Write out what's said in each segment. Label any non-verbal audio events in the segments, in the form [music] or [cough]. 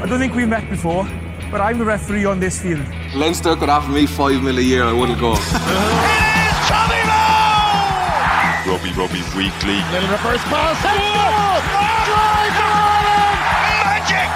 I don't think we met before, but I'm the referee on this field. Leinster could offer me five mil a year, I wouldn't go. [laughs] it's Tommy Moe! Rugby Rugby Weekly. Little reverse pass. Magic!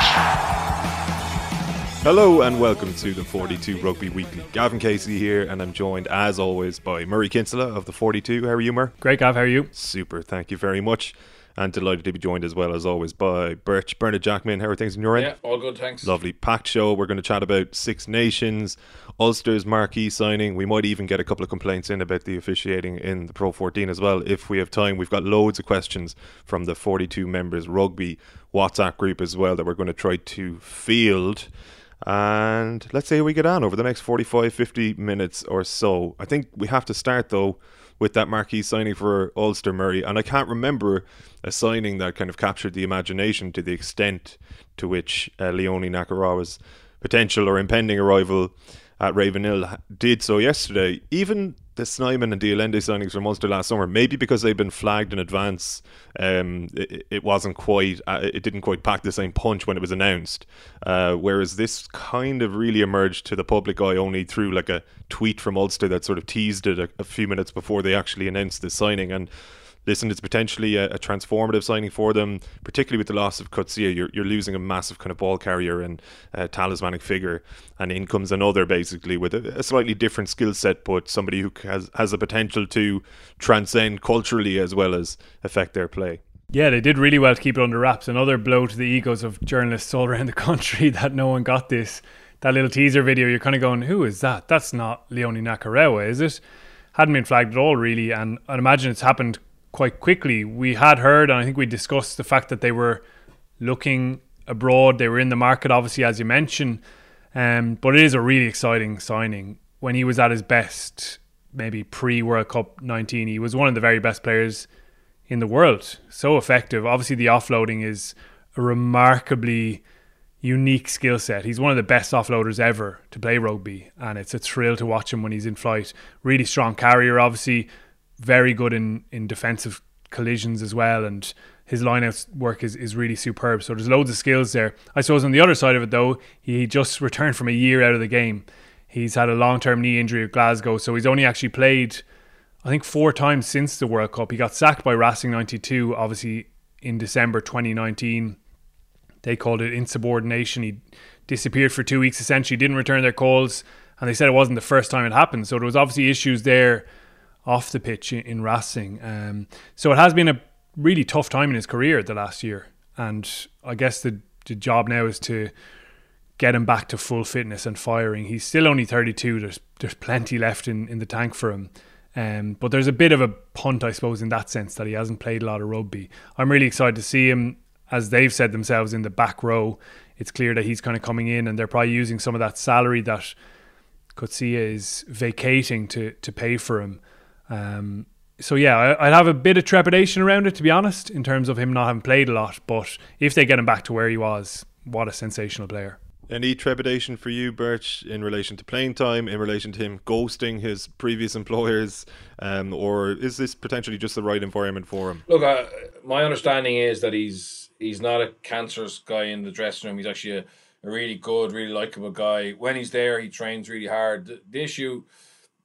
Hello and welcome to the 42 Rugby Weekly. Gavin Casey here, and I'm joined as always by Murray Kinsella of the 42. How are you, Mur? Great, Gav. How are you? Super, thank you very much. And delighted to be joined as well as always by Birch Bernard Jackman. How are things in your end? Yeah, all good, thanks. Lovely packed show. We're going to chat about Six Nations, Ulster's marquee signing. We might even get a couple of complaints in about the officiating in the Pro 14 as well if we have time. We've got loads of questions from the 42 members rugby WhatsApp group as well that we're going to try to field. And let's see how we get on over the next 45, 50 minutes or so. I think we have to start though with that marquee signing for Ulster Murray. And I can't remember a signing that kind of captured the imagination to the extent to which uh, Leone Nakarawa's potential or impending arrival at Ravenhill did so yesterday. Even the Snyman and the Allende signings from Ulster last summer, maybe because they've been flagged in advance, um, it, it, wasn't quite, uh, it didn't quite pack the same punch when it was announced. Uh, whereas this kind of really emerged to the public eye only through like a tweet from Ulster that sort of teased it a, a few minutes before they actually announced the signing. And listen, it's potentially a, a, transformative signing for them, particularly with the loss of Coetzee. You're, you're losing a massive kind of ball carrier and uh, talismanic figure, and in comes another basically with a, a slightly different skill set, but somebody who has, has the potential to transcend culturally as well as affect their play. Yeah, they did really well to keep it under wraps. Another blow to the egos of journalists all [laughs] around the country [laughs] that no one got this. That little teaser video, you're kind of going, who is that? That's not Leone Nakarawa, is it? Hadn't been flagged at all, really. And I'd imagine it's happened quite quickly. We had heard, and I think we discussed the fact that they were looking abroad. They were in the market, obviously, as you mentioned. Um, but it is a really exciting signing. When he was at his best, maybe pre World Cup 19, he was one of the very best players in the world. So effective. Obviously, the offloading is a remarkably unique skill set. He's one of the best offloaders ever to play rugby, and it's a thrill to watch him when he's in flight. Really strong carrier, obviously very good in in defensive collisions as well, and his lineout work is, is really superb. So there's loads of skills there. I suppose on the other side of it though, he just returned from a year out of the game. He's had a long term knee injury at Glasgow, so he's only actually played I think four times since the World Cup. He got sacked by Racing ninety two, obviously in December twenty nineteen. They called it insubordination. He disappeared for two weeks essentially, didn't return their calls, and they said it wasn't the first time it happened. So there was obviously issues there off the pitch in, Racing. Um, so it has been a really tough time in his career the last year, and I guess the the job now is to get him back to full fitness and firing. He's still only 32. There's there's plenty left in, in the tank for him. Um, but there's a bit of a punt, I suppose, in that sense that he hasn't played a lot of rugby. I'm really excited to see him, as they've said themselves, in the back row. It's clear that he's kind of coming in, and they're probably using some of that salary that Coetzee is vacating to to pay for him. Um, so yeah, I, would have a bit of trepidation around it to be honest, in terms of him not having played a lot. But if they get him back to where he was, what a sensational player! Any trepidation for you, Birch, in relation to playing time, in relation to him ghosting his previous [laughs] employers, um, or is this potentially just the right environment for him? Look, uh, my understanding is that he's he's not a cancerous guy in the dressing room. He's actually a, a really good, really likable guy. When he's there, he trains really hard. The, the issue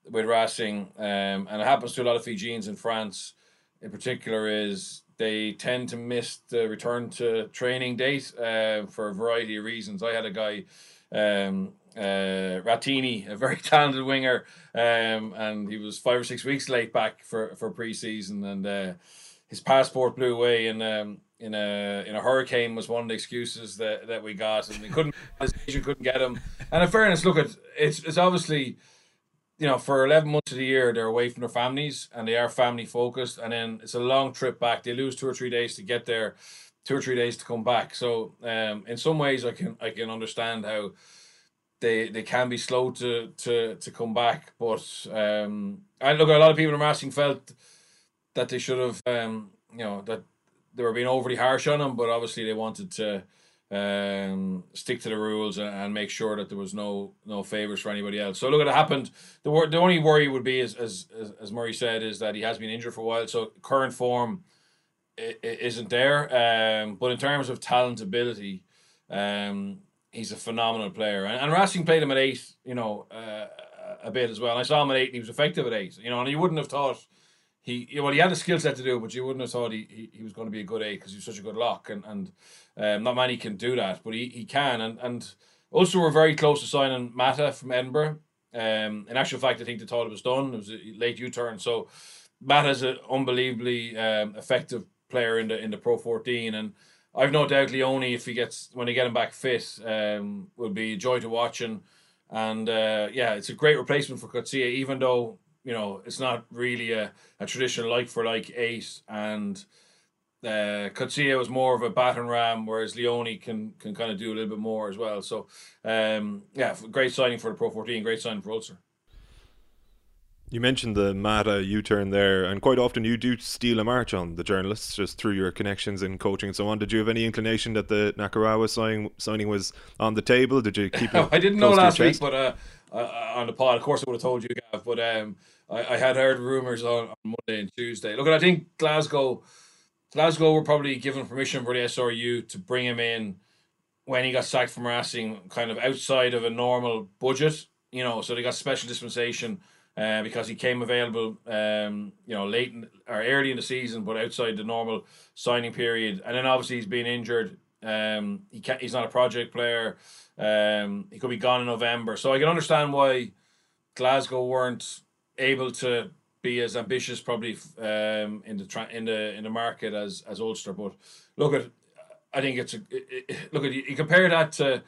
with Racing, um, and it happens to a lot of Fijians in France in particular, is they tend to miss the return to training date uh, for a variety of reasons. I had a guy, um, uh, Ratini, a very [laughs] talented winger, um, and he was five or six weeks late back for, for preseason, and uh, his passport blew away in um, in a in a hurricane was one of the excuses that, that we got, and we couldn't [laughs] couldn't get him. And in fairness, look at it's it's obviously you know, for 11 months of the year, they're away from their families and they are family focused. And then it's a long trip back. They lose two or three days to get there, two or three days to come back. So, um, in some ways, I can I can understand how they they can be slow to to to come back. But um, I look, at a lot of people in Racing felt that they should have, um, you know, that they were being overly harsh on him. But obviously, they wanted to um, stick to the rules and, and, make sure that there was no no favors for anybody else. So look, at it happened. The wor- the only worry would be, as, as as Murray said, is that he has been injured for a while. So current form is isn't there. Um, but in terms of talent, ability, um, he's a phenomenal player. And, and Racing played him at eight, you know, uh, a bit as well. And I saw him at eight, and he was effective at eight. You know, and you wouldn't have thought he well he had a skill set to do, but you wouldn't have thought he, he, he was going to be a good eight because he was such a good lock, and and um, not many can do that, but he, he can. And and also we're very close to signing Mata from Edinburgh. Um, in actual fact, I think they thought it was done. It was a late U turn, so Mata's an unbelievably um, effective player in the in the Pro 14, and I've no doubt Leone, if he gets when they get him back fit, um, will be a joy to watch and and uh, yeah, it's a great replacement for Coetzee, even though you know it's not really a, a traditional like for like eight and. Uh, was more of a baton ram, whereas Leone can can kind of do a little bit more as well. So, um, yeah, great signing for the Pro 14, great signing for Ulster. You mentioned the Mata U turn there, and quite often you do steal a march on the journalists just through your connections in coaching and so on. Did you have any inclination that the Nakarawa signing, signing was on the table? Did you keep it? [laughs] I didn't know last week, but uh, uh, on the pod, of course, I would have told you, Gav, but um, I, I, had heard rumours on, on, Monday and Tuesday. Look, I think Glasgow, Glasgow were probably given permission for the SRU to bring him in when he got sacked from Racing, kind of outside of a normal budget, you know, so they got special dispensation uh, because he came available, um, you know, late in, or early in the season, but outside the normal signing period. And then obviously he's been injured. Um, he can't, he's not a project player. Um, he could be gone in November, so I can understand why Glasgow weren't able to be as ambitious probably um, in the tra- in the in the market as as Ulster. But look at, I think it's a it, it, look at you, you compare that to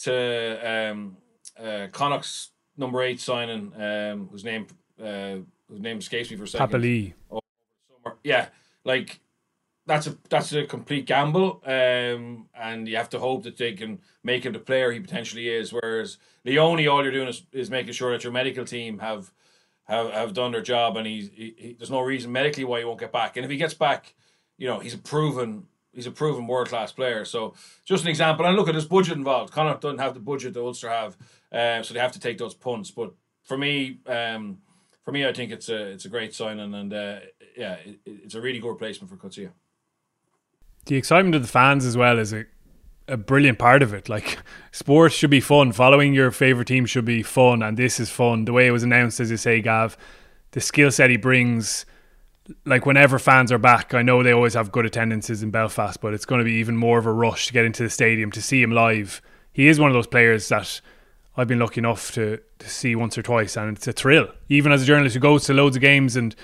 to um, uh, Connacht's number eight signing, um, whose name uh, whose name escapes me for a second. Oh, yeah, like that's a that's a complete gamble, um, and you have to hope that they can make him the player he potentially is. Whereas Leone, all you're doing is, is making sure that your medical team have have, have done their job, and he's he, he, there's no reason medically why he won't get back. And if he gets back, you know he's a proven he's a proven world class player. So just an example. And look at his budget involved. Connacht doesn't have the budget that Ulster have, uh, so they have to take those punts. But for me, um, for me, I think it's a it's a great signing, and uh, yeah, it, it's a really good replacement for Coetzee. The excitement of the fans as well is a a brilliant part of it. Like sports should be fun. Following your favorite team should be fun, and this is fun. The way it was announced, as you say, Gav, the skill set he brings like whenever fans are back, I know they always have good attendances in Belfast, but it's going to be even more of a rush to get into the stadium to see him live. He is one of those players that I've been lucky enough to, to see once or twice, and it's a thrill. Even as a journalist who goes to loads of games and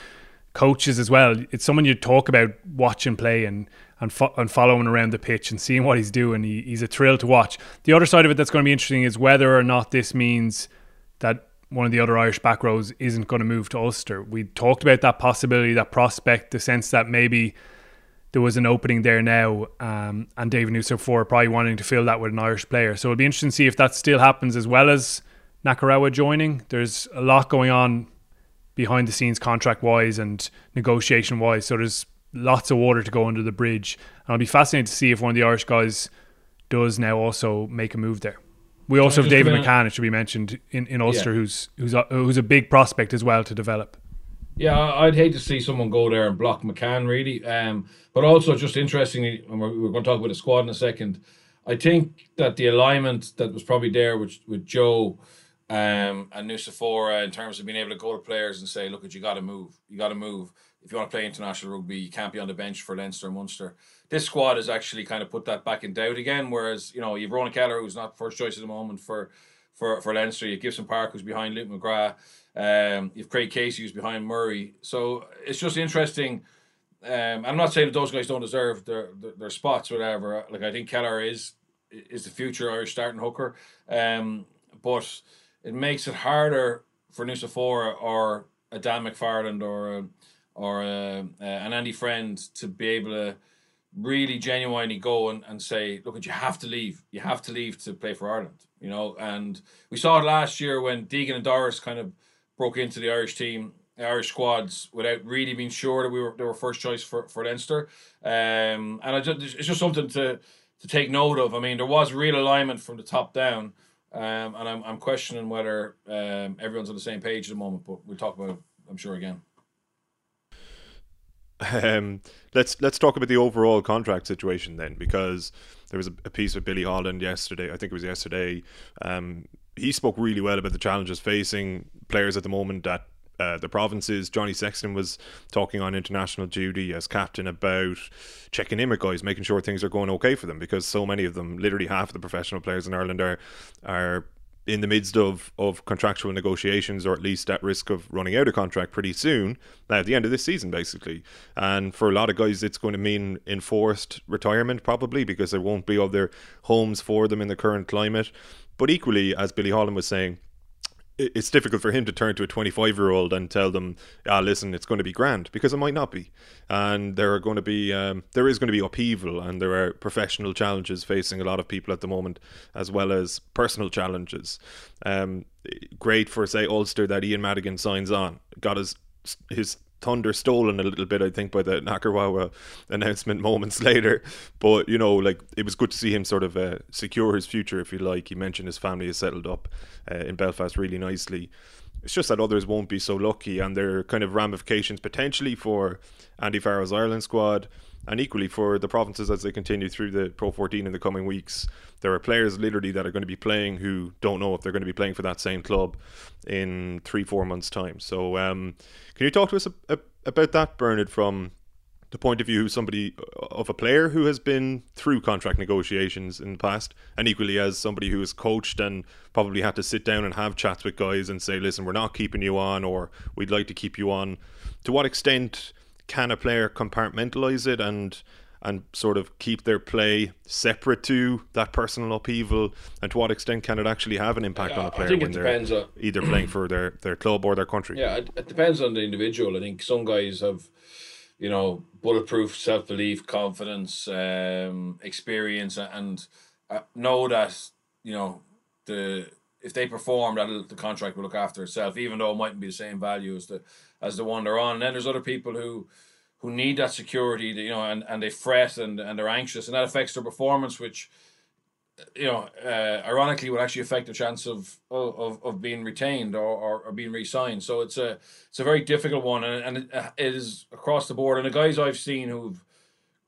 coaches as well, it's someone you talk about watching play and and, fo- and following around the pitch and seeing what he's doing. He, he's a thrill to watch. The other side of it that's going to be interesting is whether or not this means that one of the other Irish back rows isn't going to move to Ulster. We talked about that possibility, that prospect, the sense that maybe there was an opening there now, um, and David Nucifora probably wanting to fill that with an Irish player. So it'll be interesting to see if that still happens as well as Nakarawa joining. There's a lot going on behind the scenes, contract wise and negotiation wise. So there's lots of water to go under the bridge. And I'll be fascinated to see if one of the Irish guys does now also make a move there. We also have David McCann, it should be mentioned in, in Ulster, yeah. who's who's a, who's a big prospect as well to develop. Yeah, I'd hate to see someone go there and block McCann, really. Um, but also, just interestingly, and we're, we're going to talk about the squad in a second. I think that the alignment that was probably there with with Joe um, and Nucifora in terms of being able to go to players and say, "Look, you got to move. You got to move. If you want to play international rugby, you can't be on the bench for Leinster and Munster." this squad has actually kind of put that back in doubt again. Whereas you know you've Ronan Kelleher who's not first choice at the moment for for for Leinster. You've Gibson Park who's behind Luke McGrath. Um, you've Craig Casey who's behind Murray. So it's just interesting. Um, I'm not saying that those guys don't deserve their, their, their spots, whatever. Like I think Kelleher is is the future Irish starting hooker. Um, but it makes it harder for Nucifora or a Dan McFarland or a, or a, an Andy Friend to be able to really genuinely go and, and say, look, you have to leave. You have to leave to play for Ireland, you know. And we saw it last year when Deegan and Doris kind of broke into the Irish team, the Irish squads, without really being sure that we were they were first choice for, for Leinster. Um, and just, it's just something to to take note of. I mean, there was real alignment from the top down. Um, and I'm, I'm questioning whether um, everyone's on the same page at the moment, but we'll talk about it, I'm sure, again. Um, let's let's talk about the overall contract situation then, because there was a, a piece with Billy Holland yesterday. I think it was yesterday. Um, he spoke really well about the challenges facing players at the moment at uh, the provinces. Johnny Sexton was talking on international duty as captain about checking in with guys, making sure things are going okay for them because so many of them, literally half of the professional players in Ireland, are are in the midst of, of contractual negotiations or at least at risk of running out of contract pretty soon at the end of this season basically. And for a lot of guys it's going to mean enforced retirement probably because there won't be other homes for them in the current climate. But equally as Billy Holland was saying it's difficult for him to turn to a 25 year old and tell them, ah, listen, it's going to be grand because it might not be. And there are going to be, um, there is going to be upheaval and there are professional challenges facing a lot of people at the moment, as well as personal challenges. Um, great for, say, Ulster that Ian Madigan signs on, got his, his thunder stolen a little bit, I think, by the Nakarawa announcement moments [laughs] later. But you know, like it was good to see him sort of uh, secure his future, if you like. He mentioned his family has settled up uh, in Belfast really nicely. It's just that others won't be so lucky, and there are kind of ramifications potentially for Andy Farrell's Ireland squad, and equally for the provinces as they continue through the Pro 14 in the coming weeks. There are players literally that are going to be playing who don't know if they're going to be playing for that same club in three, four months' time. So, um, can you talk to us a, a, about that, Bernard, from the point of view of somebody uh, of a player who has been through contract negotiations in the past, and equally as somebody who has coached and probably had to sit down and have chats with guys and say, "Listen, we're not keeping you on, or we'd like to keep you on." To what extent can a player compartmentalize it and and sort of keep their play separate to that personal upheaval? And to what extent can it actually have an impact Yeah, on a player when they're on- either playing for their, their club or their country? Yeah, it, it depends on the individual. I think some guys have, you know, bulletproof self belief, confidence, um, experience, and uh, know that you know the if they perform, that the contract will look after itself, even though it mightn't be the same value as the as the one they're on. And then there's other people who who need that security, you know, and, and they fret and, and they're anxious, and that affects their performance, which you know, uh, ironically, would actually affect the chance of of, of being retained or, or, or being re-signed. So it's a it's a very difficult one, and, and it, uh, it is across the board. And the guys I've seen who've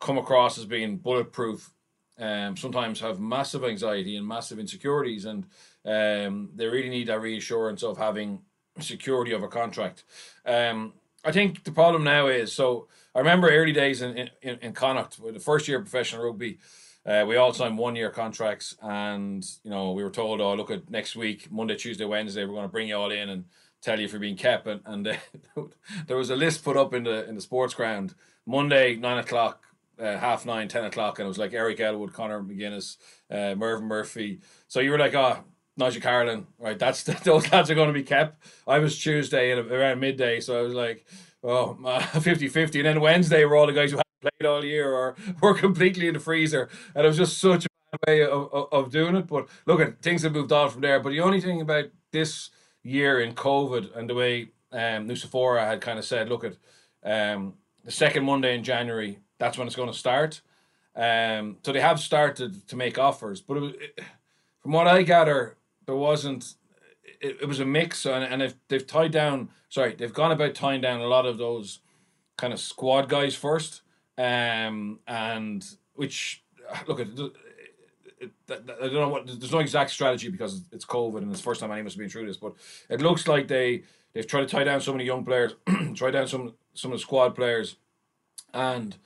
come across as being bulletproof, um, sometimes have massive anxiety and massive insecurities, and um, they really need that reassurance of having security of a contract. Um, I think the problem now is so. I remember early days in in, in Connacht, the first year of professional rugby. Uh, we all signed one year contracts, and you know we were told, "Oh, look at next week, Monday, Tuesday, Wednesday, we're going to bring you all in and tell you if you're being kept." And, and uh, [laughs] there was a list put up in the in the sports ground Monday, nine o'clock, uh, half nine, ten o'clock, and it was like Eric Elwood, Conor McGuinness, uh, Mervyn Murphy. So you were like, "Oh, Nigel Carolan, right? That's [laughs] those lads are going to be kept." I was Tuesday at around midday, so I was like, "Oh, [laughs] 50-50. and then Wednesday were all the guys who played all year or [laughs] were completely in the freezer. And it was just such a bad way of, of, of doing it. But look at things have moved on from there. But the only thing about this year in COVID and the way um had kind of said, look at um the second Monday in January, that's when it's going to start. Um so they have started to make offers, but it it, from what I gather, there wasn't it, it was a mix and, and if they've tied down sorry, they've gone about tying down a lot of those kind of squad guys first um, and which [sighs] look at I don't know what there's no exact strategy because it's COVID and it's the first time anyone's been through this, but it looks like they they've tried to tie down so many young players, [clears throat] try down some some of the squad players, and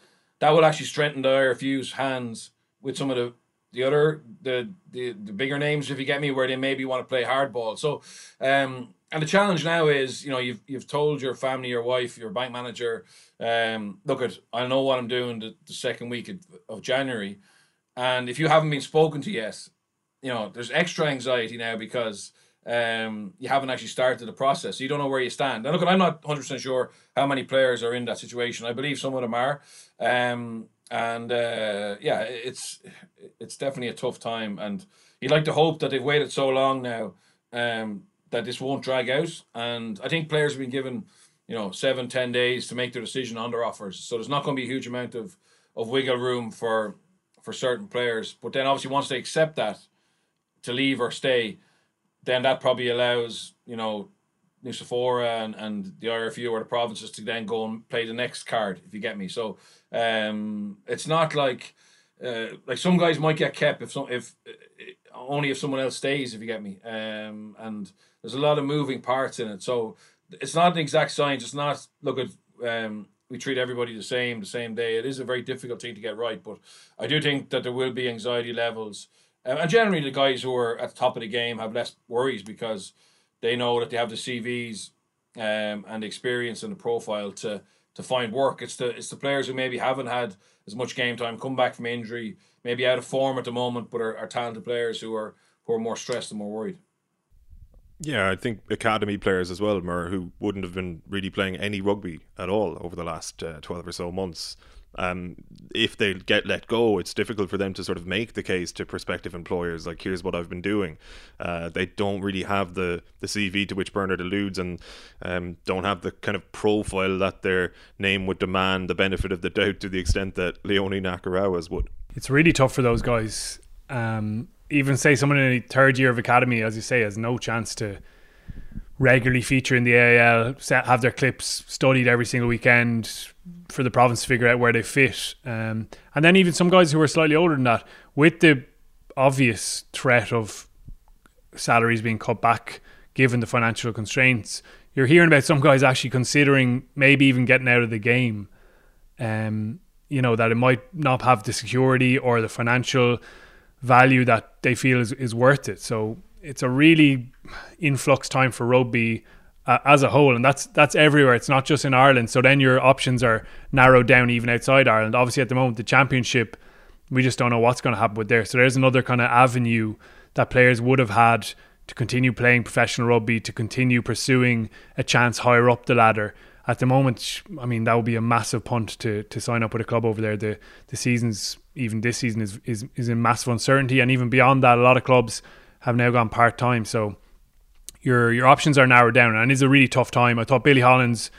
that will actually strengthen the IRFU's hands with some of the the other the, the the bigger names if you get me where they maybe want to play hardball. So um and the challenge now is, you know, you've you've told your family, your wife, your bank manager, um, look at I know what I'm doing the, the second week of, of January, and if you haven't been spoken to yet, you know, there's extra anxiety now because um, you haven't actually started the process. So you don't know where you stand. And look, I'm not 100 percent sure how many players are in that situation. I believe some of them are, um, and uh, yeah, it's it's definitely a tough time. And you'd like to hope that they've waited so long now. Um, that this won't drag out. And I think players have been given, you know, seven, ten days to make their decision on their offers. So there's not going to be a huge amount of, of wiggle room for for certain players. But then obviously once they accept that to leave or stay, then that probably allows, you know, Nucifora and, and the IRFU or the provinces to then go and play the next card, if you get me. So um it's not like uh, like some guys might get kept if some if only if someone else stays. If you get me, um, and there's a lot of moving parts in it. So it's not an exact science. It's not look at um, we treat everybody the same the same day. It is a very difficult thing to get right, but I do think that there will be anxiety levels, um, and generally the guys who are at the top of the game have less worries because they know that they have the CVs um, and the experience and the profile to to find work. It's the it's the players who maybe haven't had as much game time, come back from injury, maybe out of form at the moment, but are, are talented players who are who are more stressed and more worried. Yeah, I think academy players as well, Mer, who wouldn't have been really playing any rugby at all over the last uh, 12 or so months. Um, if they get let go, it's difficult for them to sort of make the case to prospective employers, like, here's what I've been doing. Uh, they don't really have the, the CV to which Bernard alludes and um, don't have the kind of profile that their name would demand the benefit of the doubt to the extent that Leone Nakarawa's would. It's really tough for those guys. Um, even say someone in a third year of academy, as you say, has no chance to regularly feature in the AIL, have their clips studied every single weekend for the province to figure out where they fit. Um, and then even some guys who are slightly older than that, with the obvious threat of salaries being cut back given the financial constraints, you're hearing about some guys actually considering maybe even getting out of the game. Um, you know that it might not have the security or the financial value that they feel is, is worth it. So it's a really influx time for rugby uh, as a whole, and that's that's everywhere. It's not just in Ireland. So then your options are narrowed down even outside Ireland. Obviously, at the moment, the championship, we just don't know what's going to happen with there. So there's another kind of avenue that players would have had to continue playing professional rugby, to continue pursuing a chance higher up the ladder. At the moment, I mean, that would be a massive punt to to sign up with a club over there. The the season's even this season is is is in massive uncertainty, and even beyond that, a lot of clubs have now gone part time. So your your options are narrowed down, and it's a really tough time. I thought Billy Holland's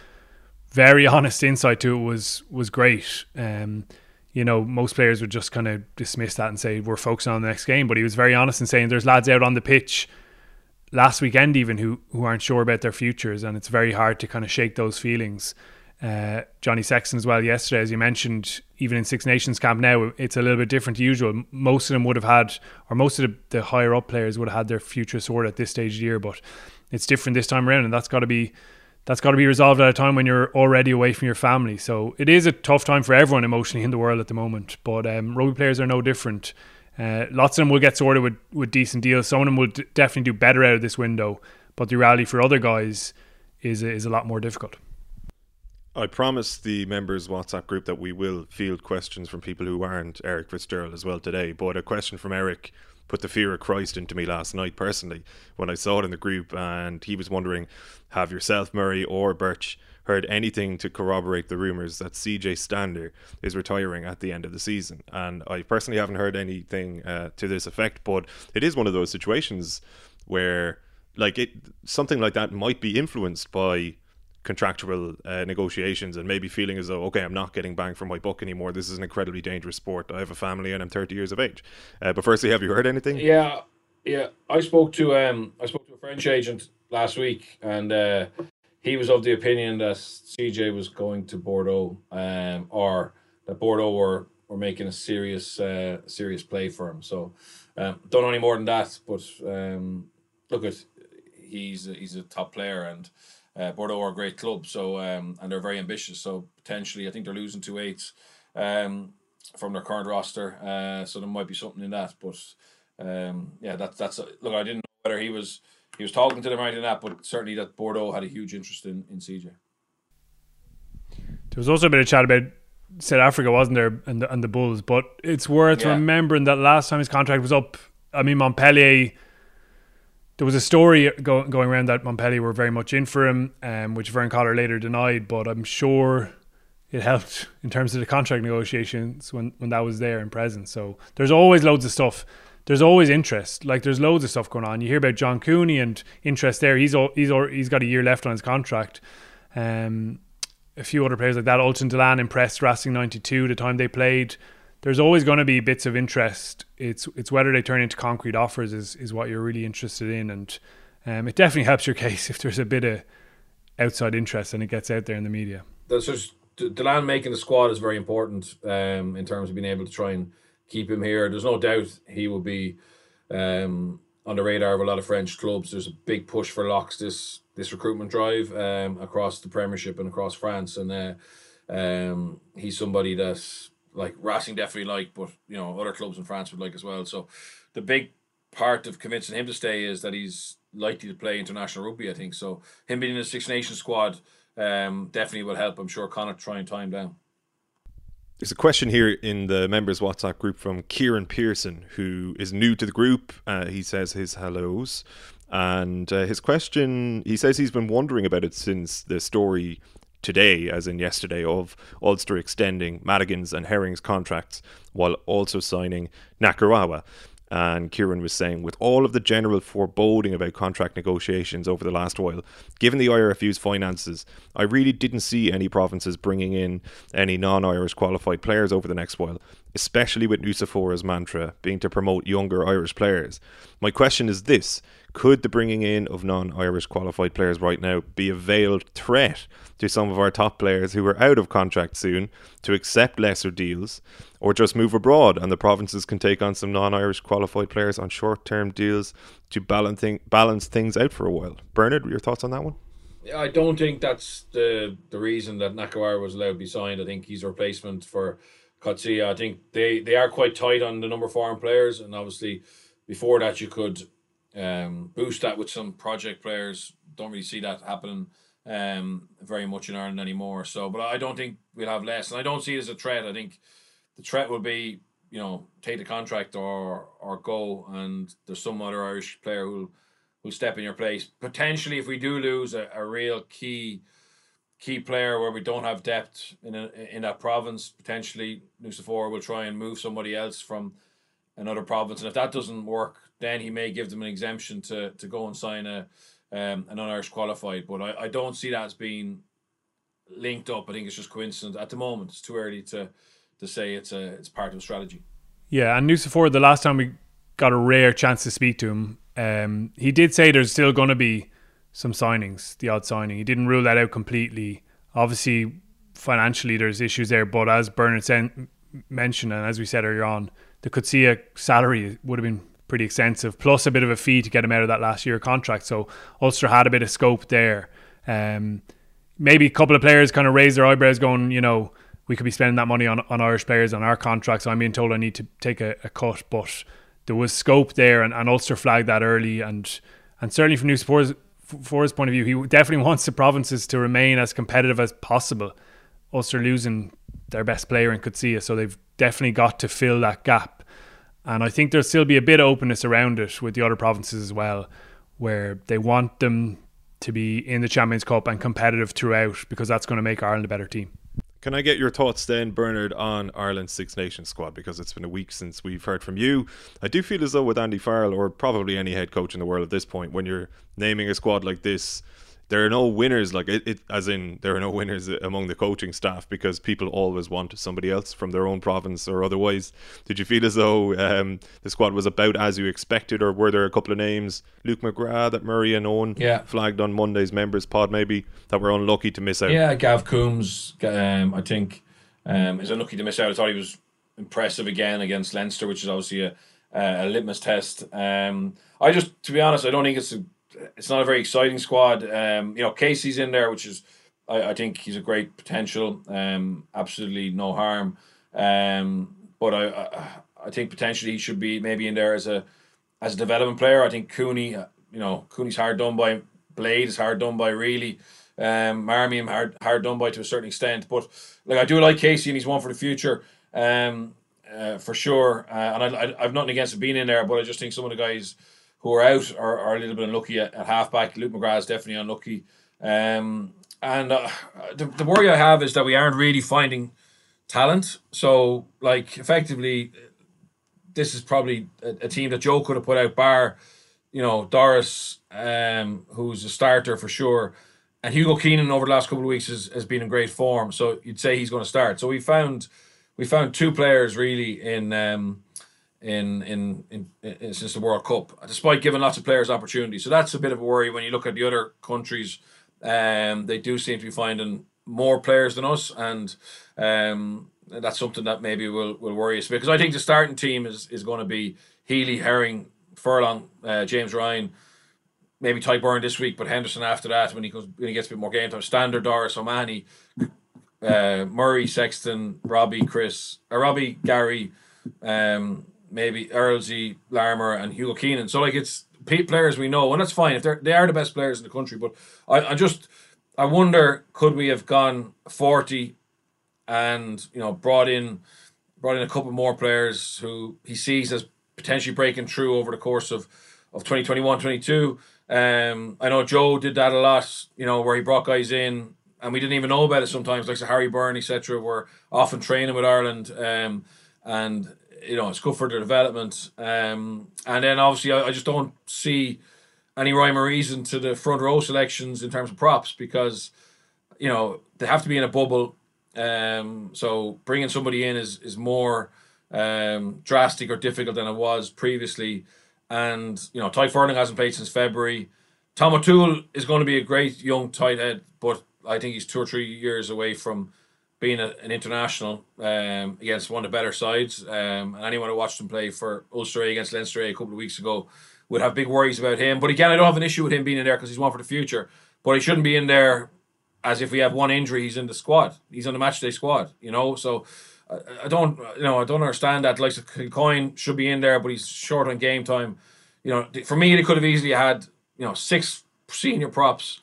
very [laughs] honest insight to it was was great. Um, you know, most players would just kind of dismiss that and say we're focusing on the next game, but he was very honest in saying there's lads out on the pitch last weekend even who who aren't sure about their futures, and it's very hard to kind of shake those feelings. Uh, Johnny Sexton as well yesterday, as you mentioned, even in Six Nations camp now, it's a little bit different to usual. Most of them would have had, or most of the, the higher up players would have had their future sorted at this stage of the year, but it's different this time around, and that's got to be that's got to be resolved at a time when you're already away from your family. So it is a tough time for everyone emotionally in the world at the moment. But um, rugby players are no different. Uh, lots of them will get sorted with, with decent deals. Some of them will d- definitely do better out of this window. But the reality for other guys is is a lot more difficult. I promised the members WhatsApp group that we will field questions from people who aren't Eric Fitzgerald as well today. But a question from Eric put the fear of Christ into me last night personally when I saw it in the group, and he was wondering, have yourself, Murray or Birch, heard anything to corroborate the rumours that CJ Stander is retiring at the end of the season? And I personally haven't heard anything uh, to this effect, but it is one of those situations where, like, it something like that might be influenced by contractual uh, negotiations and maybe feeling as though okay I'm not getting bang for my buck anymore. This is an incredibly dangerous sport. I have a family and I'm 30 years of age. Uh, but firstly have you heard anything? Yeah yeah. I spoke to um I spoke to a French agent last week and uh, he was of the opinion that CJ was going to Bordeaux um or that Bordeaux were were making a serious uh, serious play for him. So um, don't know any more than that but um look at he's a, he's a top player and uh, Bordeaux are a great club, so um, and they're very ambitious. So potentially, I think they're losing two eights um, from their current roster. Uh, so there might be something in that. But um, yeah, that's that's a, look. I didn't know whether he was he was talking to them right in that, but certainly that Bordeaux had a huge interest in in CJ. There was also a bit of chat about South Africa, wasn't there, and the, and the Bulls. But it's worth yeah. remembering that last time his contract was up, I mean Montpellier there was a story go, going around that Montpellier were very much in for him, um, which Vern Cotter later denied. But I'm sure it helped in terms of the contract negotiations when, when that was there and present. So there's always loads of stuff. There's always interest. Like there's loads of stuff going on. You hear about John Cooney and interest there. He's all, he's all, he's got a year left on his contract. Um, a few other players like that. Ultan Dillane impressed Racing 92 the time they played there's always going to be bits of interest. It's it's whether they turn into concrete offers is is what you're really interested in, and um, it definitely helps your [laughs] case if there's a bit of outside interest and it gets out there in the media. That's just Dillane making the squad is very important um, in terms of being able to try and keep him here. There's no doubt he will be um, on the radar of a lot of French clubs. There's a big push for locks this this recruitment drive um, across the Premiership and across France, and uh, um, he's somebody that like Racing definitely like, but you know other clubs in France would like as well. So the big part of convincing him to stay is that he's likely to play international rugby. I think so. Him being in the Six Nations squad um, definitely will help. I'm sure Connacht try and time down. There's a question here in the members WhatsApp group from Kieran Pearson, who is new to the group. Uh, he says his hellos. And uh, his question, he says he's been wondering about it since the story today, as in yesterday, of Ulster extending Madigan's and Herring's contracts while also signing Nakarawa. And Kieran was saying, with all of the general foreboding about contract negotiations over the last while, given the IRFU's finances, I really didn't see any provinces bringing in any non Irish qualified players over the next while, especially with Nucifora's mantra being to promote younger Irish players. My question is this could the bringing in of non Irish qualified players right now be a veiled threat to some of our top players who are out of contract soon to accept lesser deals or just move abroad and the provinces can take on some non Irish qualified players on short term deals to balance, balance things out for a while? Bernard, your thoughts on that one? I don't think that's the the reason that Nakarawa was allowed to be signed. I think he's a replacement for Coetzee. I think they, they are quite tight on the number of foreign players, and obviously before that you could um, boost that with some project players. Don't really see that happening um, very much in Ireland anymore. So, but I don't think we'll have less, and I don't see it as a threat. I think the threat will be, you know, take the contract or or go, and there's some other Irish player who'll who'll step in your place. Potentially, if we do lose a, a real key key player where we don't have depth in a, in that province, potentially Nucifora will try and move somebody else from another province, and if that doesn't work, then he may give them an exemption to to go and sign a um, an non-Irish qualified. But I, I don't see that as being linked up. I think it's just coincidence at the moment. It's too early to to say it's a it's part of a strategy. Yeah, and Nucifora, the last time we got a rare chance to speak to him, um, he did say there's still going to be some signings, the odd signing. He didn't rule that out completely. Obviously, financially, there's issues there, but as Bernard said, mentioned, and as we said earlier on, the Coetzee salary would have been pretty extensive, plus a bit of a fee to get him out of that last year contract. So Ulster had a bit of scope there. Um, maybe a couple of players kind of raised their eyebrows, going, you know, we could be spending that money on, on Irish players on our contracts. So I'm being told I need to take a, a cut, but there was scope there, and, and Ulster flagged that early, and and certainly from Nucifora's for his point of view, he definitely wants the provinces to remain as competitive as possible. Ulster losing their best player in Coetzee, so they've definitely got to fill that gap. And I think there'll still be a bit of openness around it with the other provinces as well, where they want them to be in the Champions Cup and competitive throughout because that's going to make Ireland a better team. Can I get your thoughts then, Bernard, on Ireland's Six Nations squad? Because it's been a week since we've heard from you. I do feel as though with Andy Farrell, or probably any head coach in the world at this point, when you're naming a squad like this, there are no winners like it, it, as in there are no winners among the coaching staff because people always want somebody else from their own province or otherwise. Did you feel as though um, the squad was about as you expected or were there a couple of names luke mcgrath that murray and owen yeah. flagged on monday's members pod maybe that were unlucky to miss out? Yeah gav coombes um, i think um, is unlucky to miss out. I thought he was impressive again against leinster which is obviously a, a litmus test. Um, i just to be honest i don't think it's a it's not a very exciting squad. Um, you know, Casey's in there, which is I, I think he's a great potential. Um, absolutely no harm. Um, but I, I, I think potentially he should be maybe in there as a as a development player. I think Cooney, uh, you know, Cooney's hard done by. Blade is hard done by. Really, um, Marmion hard hard done by to a certain extent. But like I do like Casey, and he's one for the future. Um, uh, for sure. Uh, and I, I, I've nothing against him being in there, but I just think some of the guys who are out are, are a little bit unlucky at, at halfback. Luke McGrath is definitely unlucky. Um, and uh, the, the worry I have is that we aren't really finding talent. So, like, effectively, this is probably a, a team that Joe could have put out bar, you know, Doris, um, who's a starter for sure. And Hugo Keenan over the last couple of weeks has, has been in great form. So you'd say he's going to start. So we found we found two players really in um, in, in, in, in since the World Cup, despite giving lots of players opportunities. So that's a bit of a worry when you look at the other countries. Um, they do seem to be finding more players than us, and um, that's something that maybe will will worry us because I think the starting team is is going to be Healy, Herring, Furlong, uh, James Ryan, maybe Tadhg Beirne this week, but Henderson after that when he goes when he gets a bit more game time. Stander Doris O'Mahony, uh, Murray, Sexton, Robbie, Chris, uh, Robbie, Gary, um, maybe Earlsey, Larmour, and Hugo Keenan. So like it's players we know, and that's fine if they're they are the best players in the country. But I, I just I wonder could we have gone forty, and you know brought in brought in a couple more players who he sees as potentially breaking through over the course of of 2021 22 um i know joe did that a lot you know where he brought guys in and we didn't even know about it sometimes like so harry byrne etc were often training with ireland um and you know it's good for their development um and then obviously i, I just don't see any rhyme or reason to the front row selections in terms of props because you know they have to be in a bubble um so bringing somebody in is is more um, drastic or difficult than it was previously. And you know, Tadhg Furlong hasn't played since February. Tom O'Toole is going to be a great young tight head, but I think he's two or three years away from being a, an international um, against one of the better sides. Um, and anyone who watched him play for Ulster against Leinster a couple of weeks ago would have big worries about him. But again, I don't have an issue with him being in there because he's one for the future. But he shouldn't be in there as if we have one injury, he's in the squad. He's on the matchday squad, you know. So I, don't, you know, I don't understand that. Like Coin should be in there, but he's short on game time. You know, for me, they could have easily had you know six senior props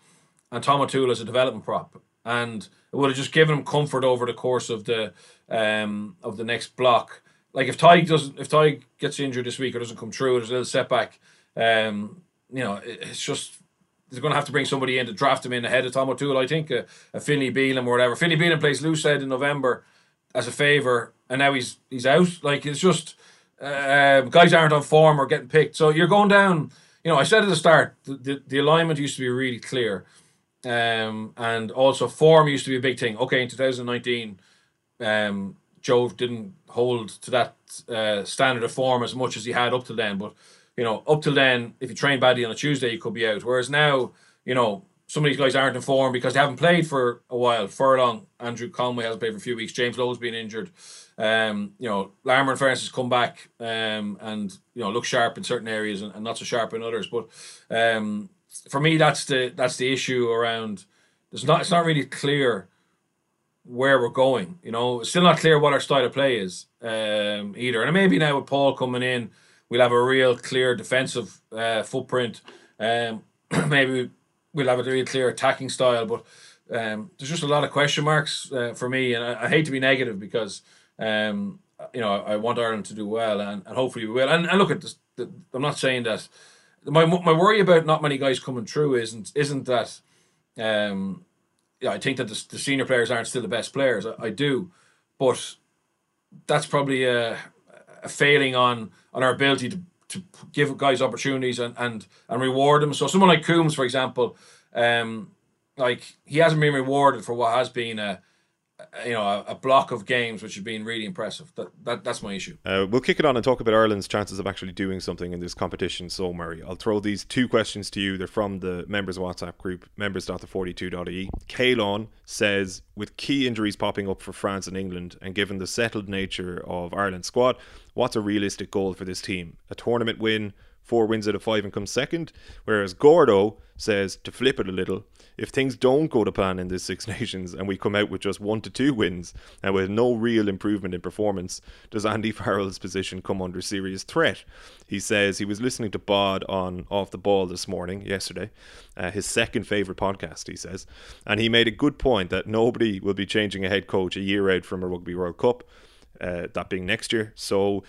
and Tom O'Toole as a development prop, and it would have just given him comfort over the course of the um of the next block. Like if Tadhg doesn't, if Tadhg gets injured this week or doesn't come through, there's a little setback. Um, you know, it, it's just they're going to have to bring somebody in to draft him in ahead of Tom O'Toole. I think a, a Finlay Bealham or whatever. Finlay Bealham plays loosehead in November as a favour, and now he's he's out. Like it's just uh, guys aren't on form or getting picked. So you're going down. You know, I said at the start, the, the, the alignment used to be really clear, um, and also form used to be a big thing. Okay, in 2019, um, Joe didn't hold to that uh, standard of form as much as he had up till then. But you know, up till then, if you train badly on a Tuesday, you could be out. Whereas now, you know, some of these guys aren't in form because they haven't played for a while. Furlong, Andrew Conway hasn't played for a few weeks. James Lowe's been injured. Um, you know, Larmour and Francis come back um, and you know look sharp in certain areas and, and not so sharp in others. But um, for me, that's the that's the issue around. It's not it's not really clear where we're going. You know, it's still not clear what our style of play is um, either. And maybe now with Paul coming in, we'll have a real clear defensive uh, footprint. Um, [clears throat] maybe we'll have a really clear attacking style. But um, there's just a lot of question marks uh, for me, and I, I, hate to be negative because um, you know I, I, want Ireland to do well, and, and hopefully we will. And, and look at this, the, I'm not saying that my my worry about not many guys coming through isn't isn't that. Um, yeah, I think that the, the senior players aren't still the best players. I, I do, but that's probably a, a failing on on our ability to to give guys opportunities and and and reward them. So someone like Coombes, for example, um, like he hasn't been rewarded for what has been a you know a, a, block of games which has been really impressive. That, that that's my issue. Uh, we'll kick it on and talk about Ireland's chances of actually doing something in this competition. So Murray, I'll throw these two questions to you. They're from the members WhatsApp group members.the42.e. Kalon says with key injuries popping up for France and England, and given the settled nature of Ireland's squad, what's a realistic goal for this team? A tournament win four wins out of five and comes second. Whereas Gordo says to flip it a little, if things don't go to plan in this Six [laughs] Nations and we come out with just one to two wins and with no real improvement in performance, does Andy [laughs] Farrell's position come under serious threat? He says he was listening to Bod on Off the Ball this morning, yesterday, uh, his second favourite podcast, he says, and he made a good point that nobody will be changing a head coach a year out from a Rugby World Cup. Uh, that being next year. So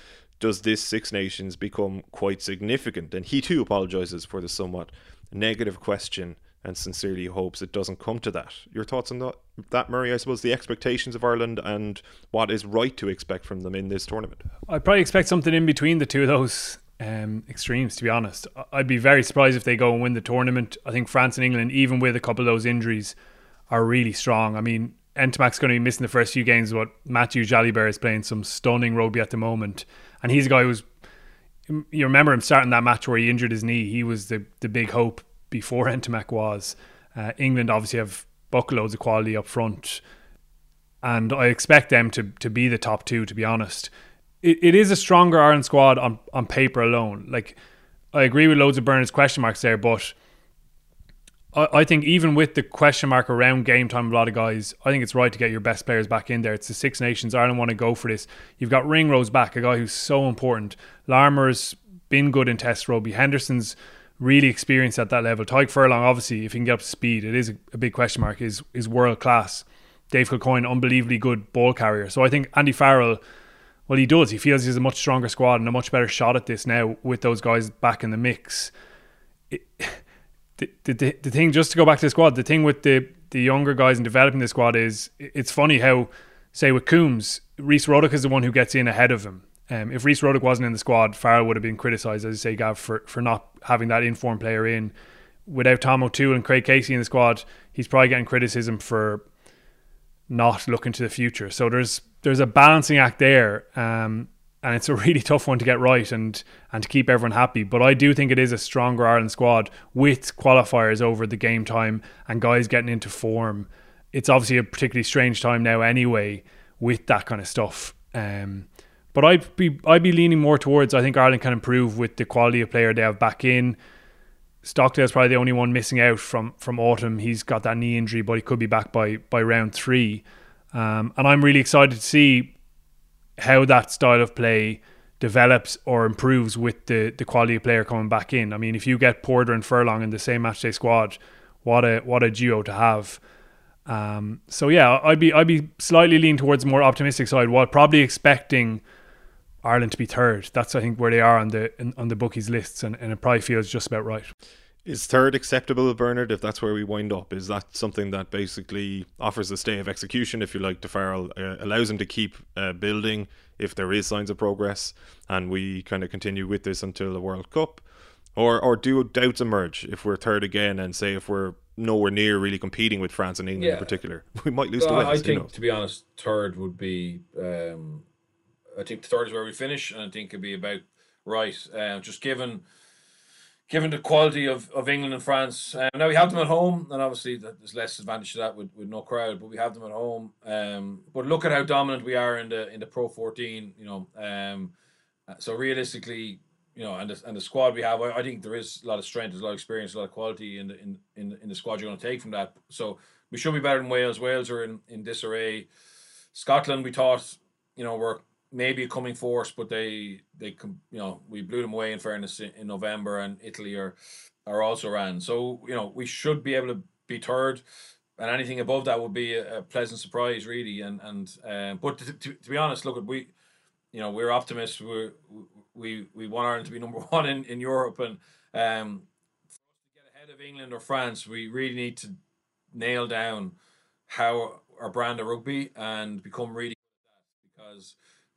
does this Six Nations become quite significant? And he too apologises for the somewhat negative question and sincerely hopes it doesn't come to that. Your thoughts on that, that Murray? I suppose the expectations of Ireland and what is right to expect from them in this tournament. I'd probably expect something in between the two of those um, extremes. To be honest, I'd be very surprised if they go and win the tournament. I think France and England, even with a couple of those injuries, are really strong. I mean, Ntamack's going to be missing the first few games, but Matthieu Jalibert is playing some stunning rugby at the moment. And he's a guy who's, you remember him starting that match where he injured his knee. He was the, the big hope before [laughs] Ntamack was. Uh, England obviously have buckloads of quality up front, and I expect them to to be the top two. To be honest, it, it is a stronger Ireland squad on on paper alone. Like I agree with loads of Bernard's question marks there, but I, think even with the question mark around game time, a lot of guys, I think it's right to get your best players back in there. It's the Six Nations. Ireland want to go for this. You've got Ringrose back, a guy who's so important. Larmour's been good in Test rugby. Henderson's really experienced at that level. Tadhg Furlong, obviously, if he can get up to speed, it is a, a big question mark. Is is world class. Dave Kilcoyne, unbelievably good ball carrier. So I think Andy Farrell, well, he does. He feels he's a much stronger squad and a much better shot at this now with those guys back in the mix. It, the, the, the thing, just to go back to the squad, the thing with the, the younger guys and developing the squad is it's funny how, say, with Coombes, Rhys Ruddock is the one who gets in ahead of him. Um, if Rhys Ruddock wasn't in the squad, Farrell would have been criticised, as you say, Gav, for, for not having that informed player in. Without Tom O'Toole and Craig Casey in the squad, he's probably getting criticism for not looking to the future. So there's there's a balancing act there, um, and it's a [laughs] really tough one to get right and and to keep everyone happy. But I do think it is a stronger Ireland squad with qualifiers over the game time and guys getting into form. It's obviously a particularly strange time now, anyway, with that kind of stuff. Um, but I'd be I'd be leaning more towards I think Ireland can improve with the quality of player they have back in. Stockdale's probably the only one missing out from from autumn. He's got that knee injury, but he could be back by by round three. Um, and I'm really excited to see how that style of play develops or improves with the the quality of player coming back in. I mean, if you get Porter and Furlong in the same matchday squad, what a what a duo to have. Um, so yeah, I'd be I'd be slightly leaning towards the more optimistic side, while probably expecting Ireland to be third. That's I think where they are on the on the bookies lists, and, and it probably feels just about right. Is third acceptable, Bernard? If that's where we wind up, is that something that basically offers a stay of execution, if you like, to Farrell, uh, allows him to keep uh, building if there is signs of progress, and we kind of continue with this until the World Cup, or or do doubts emerge if we're third again, and say if we're nowhere near really competing with France and England yeah. in particular, [laughs] we might lose to Wales. I think, to be honest, third would be. Um, I think third is where we finish, and I think it'd be about right. Uh, just given given the quality of, of England and France. Um, now we have them at home, and obviously there's less advantage to that with, with no crowd, but we have them at home. Um, but look at how dominant we are in the in the Pro 14. You know, um, so realistically, you know, and the, and the squad we have, I, I think there is a lot of strength, there's a lot of experience, a lot of quality in the in in, in the squad you're going to take from that. So we should be better than Wales. Wales are in in disarray. Scotland, we thought, you know, were maybe a coming force, but they they you know we blew them away in fairness in, November, and Italy are are also ran. So you know we should be able to be third, and anything above that would be a, a pleasant surprise, really. And and um, but to, to, to, be honest, look at we, you know, we're optimists. We we we want Ireland to be [laughs] number one in in Europe, and um, to get ahead of England or France, we really need to nail down how our brand of rugby and become really because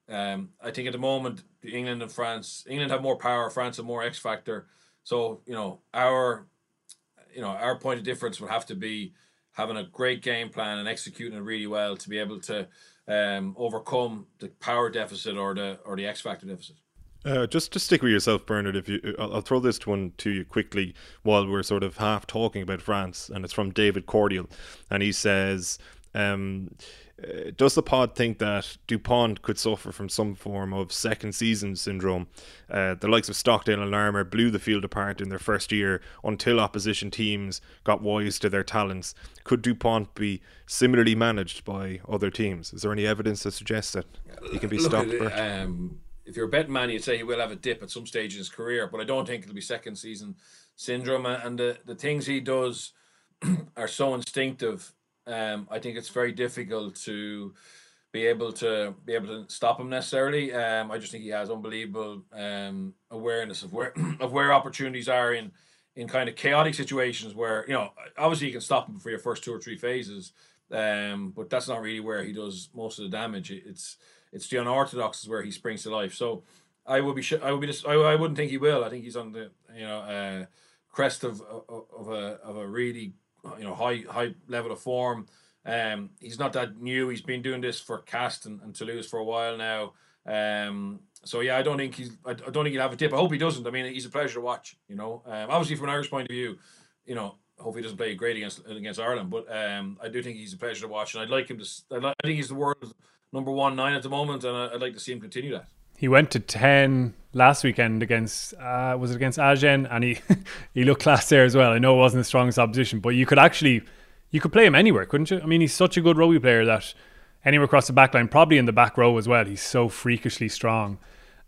um, I think at the moment, England and France, England have more power, France have more X factor. So you know our, you know our point of difference would have to be having a great game plan and executing it really well to be able to um, overcome the power deficit or the or the X factor deficit. Uh, just to stick with yourself, Bernard. If you, I'll, I'll throw this one to you quickly while we're sort of half talking about France, and it's from David Cordial, and he says. Um, uh, does the pod think that Dupont could suffer from some form of second season syndrome? Uh, the likes of Stockdale and Larmour blew the field apart in their first year until opposition teams got wise to their talents. Could Dupont be similarly managed by other teams? Is there any evidence to suggest that he can be Look, stopped? Um, if you're a betting man, you'd say he will have a dip at some stage in his career, but I don't think it'll be second season syndrome. And the, the things he does [clears throat] are so instinctive um, I think it's very difficult to be able to be able to stop him necessarily. Um, I just think he has unbelievable um, awareness of where [clears throat] of where opportunities are in in kind of chaotic situations where you know obviously you can stop him for your first two or three phases, um, but that's not really where he does most of the damage. It's it's the unorthodox is where he springs to life. So I would be sh- I would be just I, I wouldn't think he will. I think he's on the you know uh, crest of of a of a really you know high high level of form. Um, he's not that new. He's been doing this for Castres and, and Toulouse for a while now. Um, so yeah, I don't think he's. I, don't think he'll have a dip. I hope he doesn't. I mean, he's a pleasure to watch. You know, um, obviously from an Irish point of view, you know, hopefully he doesn't play great against against Ireland. But um, I do think he's a pleasure to watch, and I'd like him to. I'd like, I think he's the world number one nine at the moment, and I'd like to see him continue that. He went to ten last weekend against uh, was it against Agen, and he [laughs] he looked class there as well. I know it wasn't the strongest opposition, but you could actually you could play him anywhere, couldn't you? I mean, he's such a good rugby player that anywhere across the back line, probably in the back row as well. He's so freakishly strong.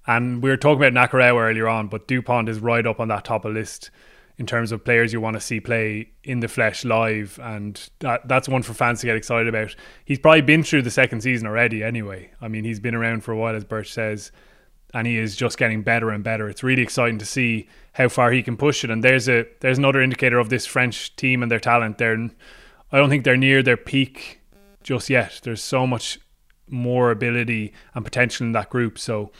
And we were talking about Nakarawa earlier on, but Dupont is right up on that top of list in terms of players you want to see play in the flesh live, and that, that's one for fans to get excited about. He's probably been through the second season already, anyway. I mean, he's been around for a while, as Birch says, and he is just getting better and better. It's really exciting to see how far he can push it. And there's a there's another indicator of this French team and their talent. They're I don't think they're near their peak just yet. There's so much more ability and potential in that group. So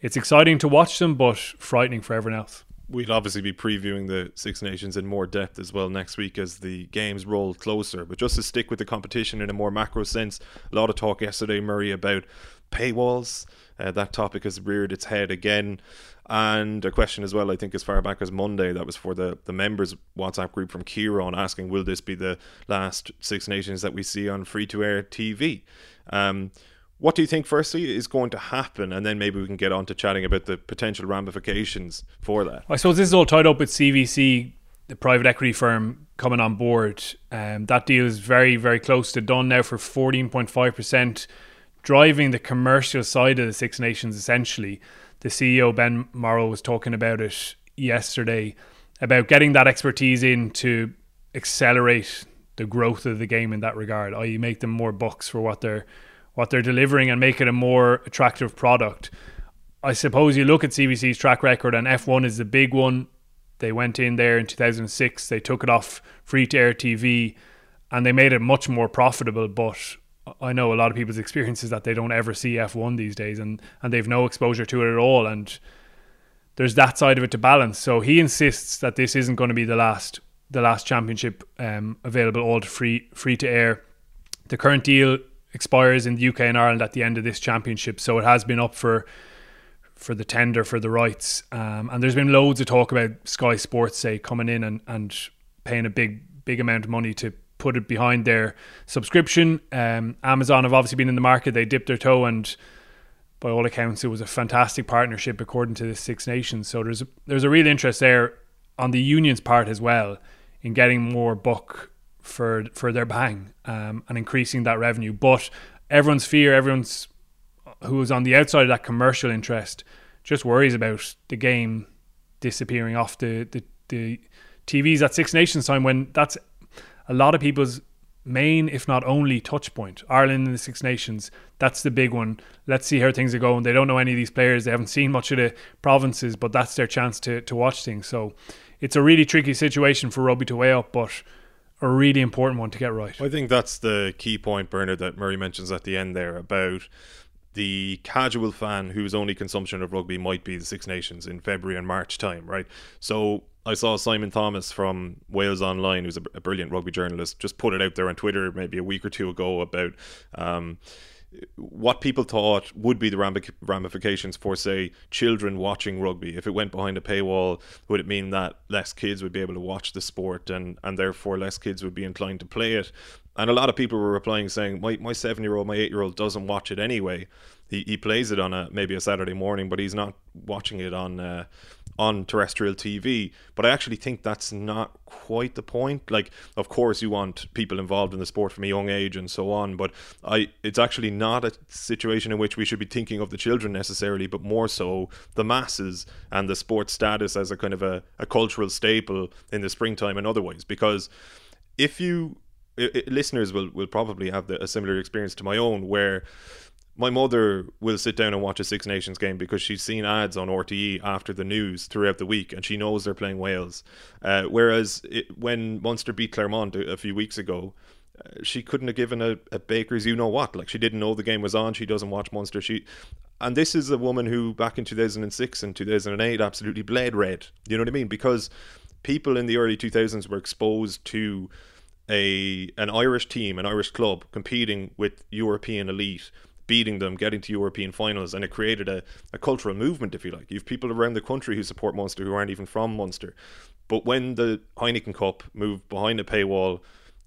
it's exciting to watch them, but frightening for everyone else. We'll obviously be previewing the Six Nations in more depth as well next week as the games roll closer. But just to stick with the competition in a more macro sense, a lot of talk yesterday, Murray, about paywalls. Uh, that topic has reared its head again. And a question as well, I think, as far back as Monday, that was for the, the members WhatsApp group from Kieran asking, will this be the last Six Nations that we see on free to air TV? Um, what do you think, firstly, is going to happen? And then maybe we can get on to chatting about the potential ramifications for that. I suppose this is all tied up with CVC, the private equity firm, coming on board. Um, that deal is very, very close to done now for 14.5%, driving the commercial side of the Six Nations essentially. The CEO, Ben Morel, was talking about it yesterday about getting that expertise in to accelerate the growth of the game in that regard, i.e., make them more bucks for what they're what they're delivering and make it a more attractive product. I suppose you look at CVC's track record, and F1 is the big one. They went in there in 2006, they took it off free to air TV, and they made it much more profitable. But I know a lot of people's experiences that they don't ever see F1 these days, and, and they've no exposure to it at all. And there's that side of it to balance. So he insists that this isn't going to be the last the last championship um, available all to free free to air. The current deal expires in the UK and Ireland at the end of this championship. So it has been up for for the tender for the rights. Um, and there's been loads of talk about Sky Sports say coming in and, and paying a big big amount of money to put it behind their subscription. Um, Amazon have obviously been in the market. They dipped their toe and by all accounts it was a fantastic partnership according to the Six Nations. So there's a, there's a real interest there on the union's part as well in getting more buck for for their bang um, and increasing that revenue. But everyone's fear, everyone's who is on the outside of that commercial interest, just worries about the game disappearing off the the, the TVs at Six Nations time when that's a lot of people's main, if not only, touch point. Ireland and the Six Nations, that's the big one. Let's see how things are going. They don't know any of these players. They haven't seen much of the provinces, but that's their chance to to watch things. So it's a really tricky situation for rugby to weigh up, but a really important one to get right. I think that's the key point, Bernard, that Murray mentions at the end there about the casual fan whose only consumption of rugby might be the Six Nations in February and March time, right? So I saw Simon Thomas from Wales Online, who's a, brilliant rugby journalist, just put it out there on Twitter maybe a week or two ago about. Um, what people thought would be the ramifications for, say, children watching rugby. If it went behind a paywall, would it mean that less kids would be able to watch the sport and, and therefore less kids would be inclined to play it? And a lot of people were replying saying, my, my seven year old, my eight year old doesn't watch it anyway. He, he plays it on a maybe a Saturday morning, but he's not watching it on uh, on terrestrial TV. But I actually think that's not quite the point. Like, of course, you want people involved in the sport from a young age and so on, but I it's actually not a situation in which we should be thinking of the children necessarily, but more so the masses and the sports status as a kind of a, a cultural staple in the springtime and otherwise. Because if you it, it, listeners will will probably have the, a similar experience to my own where my mother will sit down and watch a Six Nations game because she's seen ads on RTE after the news throughout the week and she knows they're playing Wales. Uh, whereas it, when Munster beat Clermont a, a few weeks ago, uh, she couldn't have given a, a baker's you know what. Like she didn't know the game was on. She doesn't watch Munster. She, and this is a woman who back in 2006 and 2008 absolutely bled red. You know what I mean? Because people in the early 2000s were exposed to a an Irish team, an Irish club competing with European elite beating them, getting to European finals, and it created a, a cultural movement, if you like. You've people around the country who support Munster who aren't even from Munster. But when the Heineken Cup moved behind a paywall,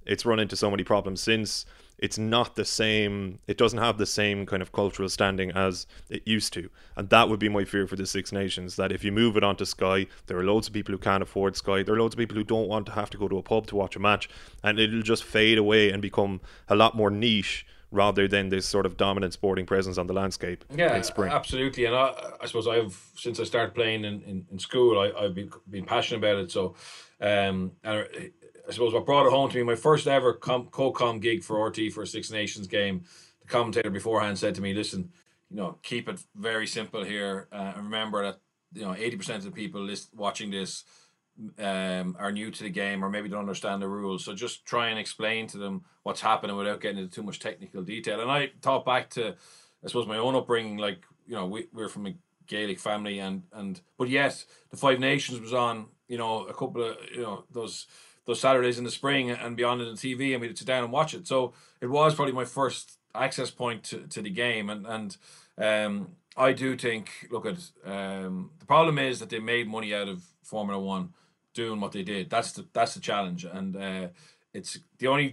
it's run into so many problems since it's not the same it doesn't have the same kind of cultural standing as it used to and that would be my fear for the six nations that if you move it onto sky there are loads of people who can't afford sky there are loads of people who don't want to have to go to a pub to watch a match and it'll just fade away and become a lot more niche rather than this sort of dominant sporting presence on the landscape yeah, in spring. Absolutely, and I, I suppose I've since I started playing in, in, in school, I, I've been been passionate about it. So, um, and I suppose what brought it home to me, my first ever com- co-com gig for RT for a Six Nations game, the commentator beforehand said to me, "Listen, you know, keep it very simple here, uh, and remember that you know eighty percent of the people list, watching this." Um, are new to the game or maybe don't understand the rules. So just try and explain to them what's happening without getting into too much technical detail. And I thought back to, I suppose, my own upbringing. Like you know, we we're from a Gaelic family, and and but yes, the Five Nations was on. You know, a couple of you know those those Saturdays in the spring and beyond it on the TV, and we'd sit down and watch it. So it was probably my first access point to, to the game, and and um, I do think. Look at um, the problem is that they made money out of Formula One doing what they did. That's the that's the challenge, and uh, it's the only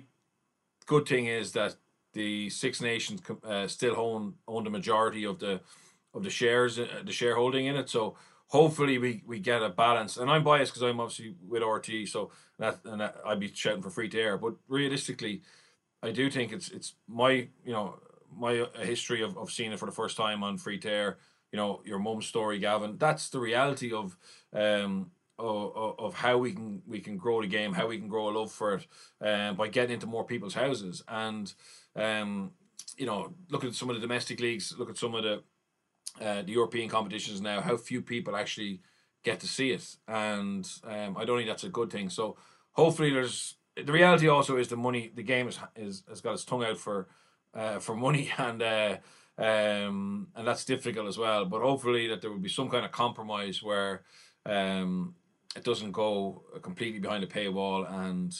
good thing is that the Six Nations uh, still own own the majority of the of the shares, uh, the shareholding in it. So hopefully we, we get a balance. And I'm biased because I'm obviously with RT, so that and that, I'd be shouting for free to air. But realistically, I do think it's it's my you know my uh, history of, of seeing it for the first time on free to air. You know your mum's story, Gavin. That's the reality of um of, of how we can we can grow the game, how we can grow a love for it, um, by getting into more people's houses. And um, you know, look at some of the domestic leagues, look at some of the uh, the European competitions now. How few people actually get to see it, and um, I don't think that's a good thing. So hopefully, there's the reality. Also, is the money. The game is, is has got its tongue out for uh, for money, [laughs] and uh, um, and that's difficult as well. But hopefully, that there will be some kind of compromise where um, it doesn't go completely behind the paywall and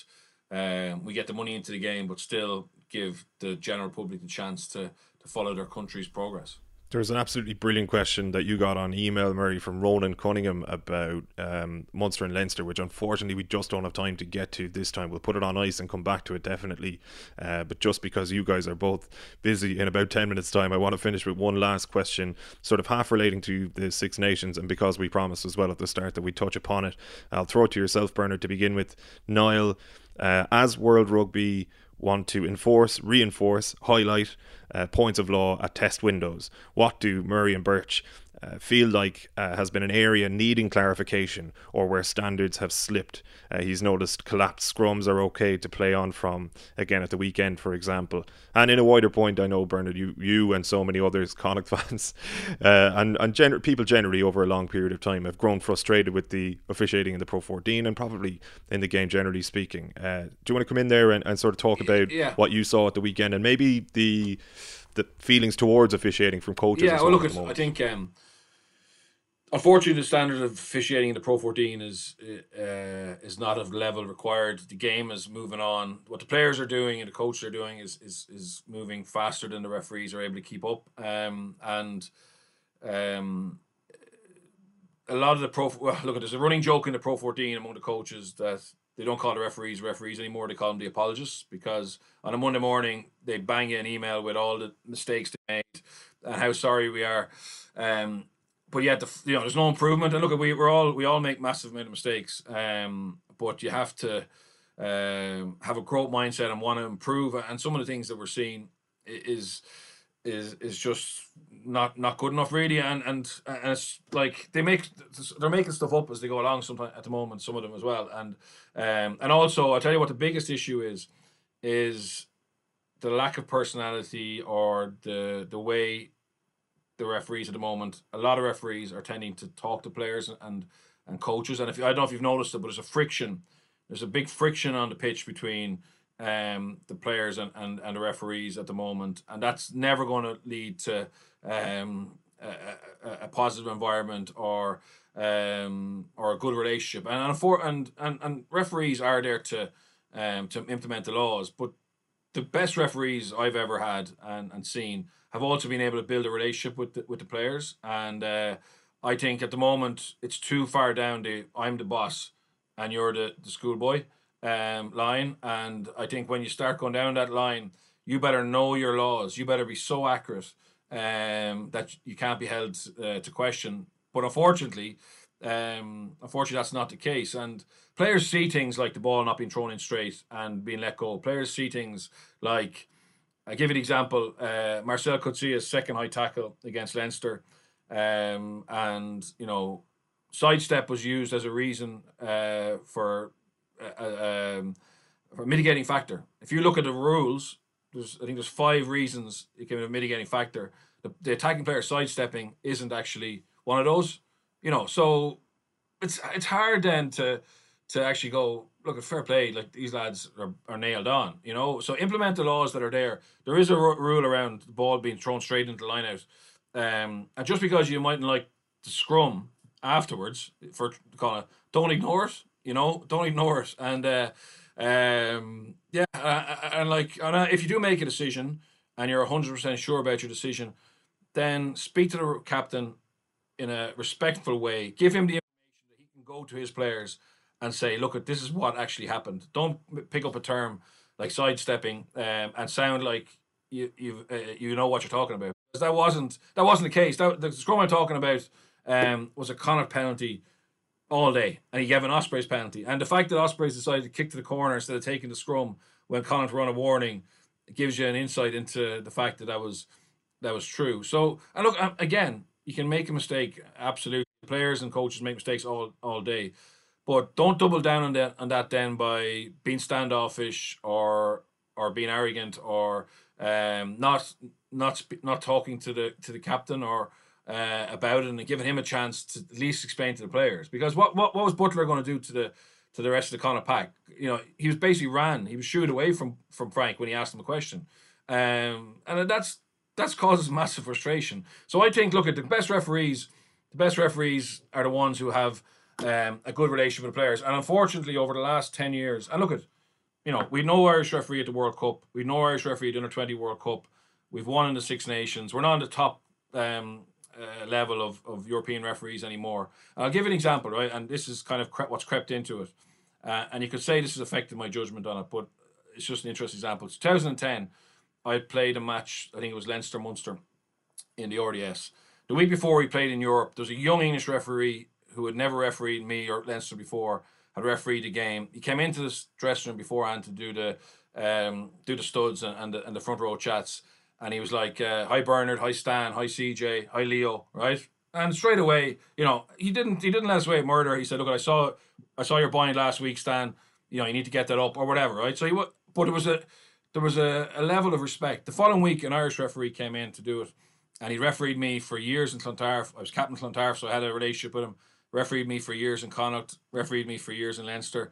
um, we get the money into the game, but still give the general public the chance to to follow their country's progress. There's an absolutely brilliant question that you got on email, Murray, from Ronan Cunningham about um, Munster and Leinster, which unfortunately we just don't have time to get to this time. We'll put it on ice and come back to it definitely. Uh, but just because you guys are both busy in about 10 minutes' time, I want to finish with one last question, sort of half relating to the Six Nations. And because we promised as well at the start that we touch upon it, I'll throw it to yourself, Bernard, to begin with. Niall, uh, as World Rugby want to enforce, reinforce, highlight uh, points of law at test windows. What do Murray and Birch uh, feel like uh, has been an area needing clarification or where standards have slipped. Uh, he's noticed collapsed scrums are okay to play on from again at the weekend, for example. And in a wider point, I know Bernard, you, you and so many others, [laughs] Connacht fans, uh, and and gener- people generally over a long period of time have grown frustrated with the officiating in the Pro 14 and probably in the game generally speaking. Uh, do you want to come in there and, and sort of talk about yeah. what you saw at the weekend and maybe the the feelings towards officiating from coaches? Yeah, well, well look, I think. Um, unfortunately, the standard of officiating in the Pro 14 is uh, is not of level required. The game is moving on. What the players are doing and the coaches are doing is is is moving faster than the referees are able to keep up. Um, and um, a lot of the pro [laughs] well, look, at there's a running joke in the Pro 14 among the coaches that they don't call the referees referees anymore. They call them the apologists because on a Monday morning they bang you an email with all the mistakes they made and how sorry we are. Um, but yet, the, you know, there's no improvement. And look, we we're all we all make massive amount of mistakes. Um, but you have to um, have a growth mindset and want to improve. And some of the things that we're seeing is is is just not not good enough really and and and it's like they make they're making stuff up as they go along sometimes at the moment some of them as well and um and also I'll tell you what the biggest issue is is the lack of personality or the the way the referees at the moment. A lot of referees are tending to talk to players and and coaches. And if I don't know if you've noticed it but there's a friction. There's a big friction on the pitch between um, the players and, and, and the referees at the moment, and that's never going to lead to um, a, a, positive environment or um, or a good relationship. And and, for, and and and referees are there to um, to implement the laws, but the best referees I've ever had and, and seen have also been able to build a relationship with the, with the players. And uh, I think at the moment it's too far down the I'm the boss and you're the, the schoolboy um, line. And I think when you start going down that line, you better know your laws. You better be so accurate um, that you can't be held uh, to question. But unfortunately, um, unfortunately, that's not the case. And players see things like the ball not being thrown in straight and being let go. Players see things like, I give you an example, uh, Marcel Coetzee's second high tackle against Leinster. Um, and, you know, sidestep was used as a reason uh, for, uh, uh um, for a mitigating factor. If you look at the rules, there's I think there's five reasons it can be a mitigating factor. The, the attacking player sidestepping isn't actually one of those. You know, so it's it's hard then to to actually go look at fair play. Like these lads are, are nailed on. You know, so implement the laws that are there. There is a r- rule around the ball being thrown straight into the line out, um, and just because you mightn't like the scrum afterwards for kind of don't ignore it. You know, don't ignore it and. Uh, um, yeah, uh, and like, and if you do make a decision and you're hundred percent sure about your decision, then speak to the captain in a respectful way. Give him the information that he can go to his players and say, "Look, at this is what actually happened." Don't pick up a term like sidestepping um, and sound like you you uh, you know what you're talking about. Because that wasn't that wasn't the case. That, the scrum I'm talking about um, was a Connacht penalty all day, and he gave an Ospreys penalty. And the fact that Ospreys decided to kick to the corner instead of taking the scrum when Connacht were on a warning gives you an insight into the fact that that was that was true. So, and look again, you can make a mistake. Absolutely, players and coaches make mistakes all all day, but don't double down on that on that then by being standoffish or or being arrogant or um, not not not talking to the to the captain or uh, about it and giving him a chance to at least explain to the players. Because what what, what was Butler going to do to the to the rest of the Connacht pack? You know, he was basically ran. He was shooed away from from Frank when he asked him a question, um, and that's that's causes massive frustration. So I think, look at the best referees. The best referees are the ones who have um, a good relationship with the players. And unfortunately, over the last ten years, and look at, you know, we know Irish referee at the World Cup. We know Irish referee at the Under Twenty World Cup. We've won in the Six Nations. We're not on the top um, uh, level of, of European referees anymore. I'll give you an example, right? And this is kind of cre- what's crept into it. Uh, and you could say this has affected my judgment on it, but it's just an interesting example. 2010, I played a match, I think it was Leinster Munster in the RDS. The week before we played in Europe, there's a young English referee who had never refereed me or Leinster before, had refereed the game. He came into the dressing room beforehand to do the um, do the studs and, and, the, and the front row chats and he was like, uh, "Hi Bernard, hi Stan, hi CJ, hi Leo," right? And straight away, you know, he didn't he didn't let us away with murder. He said, "Look, I saw I saw your bind last week, Stan. You know, you need to get that up or whatever, right?" So he but it was a there was a, a level of respect. The following week, an Irish referee came in to do it, and he refereed me for years in Clontarf. I was captain Clontarf, so I had a relationship with him. Refereed me for years in Connacht. Refereed me for years in Leinster.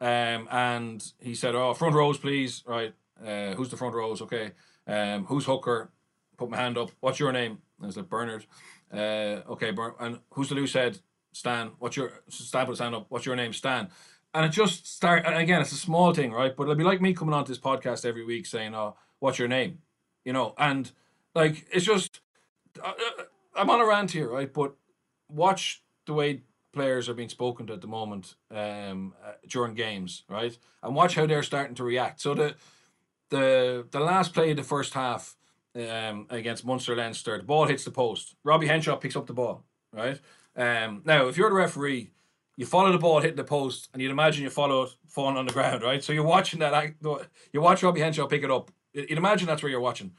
Um, and he said, "Oh, front rows, please." Right? Uh, who's the front rows? Okay. Um, who's hooker? Put my hand up. What's your name? And it's like Bernard. Uh, okay, and who's the loose head? Stan. What's your Stan? Put his hand up. What's your name? Stan. And it just start. And again, it's a small thing, right? But it'll be like me coming on to this podcast every week saying, "Oh, what's your name?" You know, and like it's just. Uh, uh, I'm on a rant here, right? But watch the way players are being spoken to at the moment um, uh, during games, right? And watch how they're starting to react. So the the the last play of the first half um, against Munster Leinster, the ball hits the post. Robbie Henshaw picks up the ball, right? Um, now, if you're the referee, you follow the ball hitting the post, and you'd imagine you follow it falling on the ground, right? So you're watching that. You watch Robbie Henshaw pick it up. You'd imagine that's where you're watching.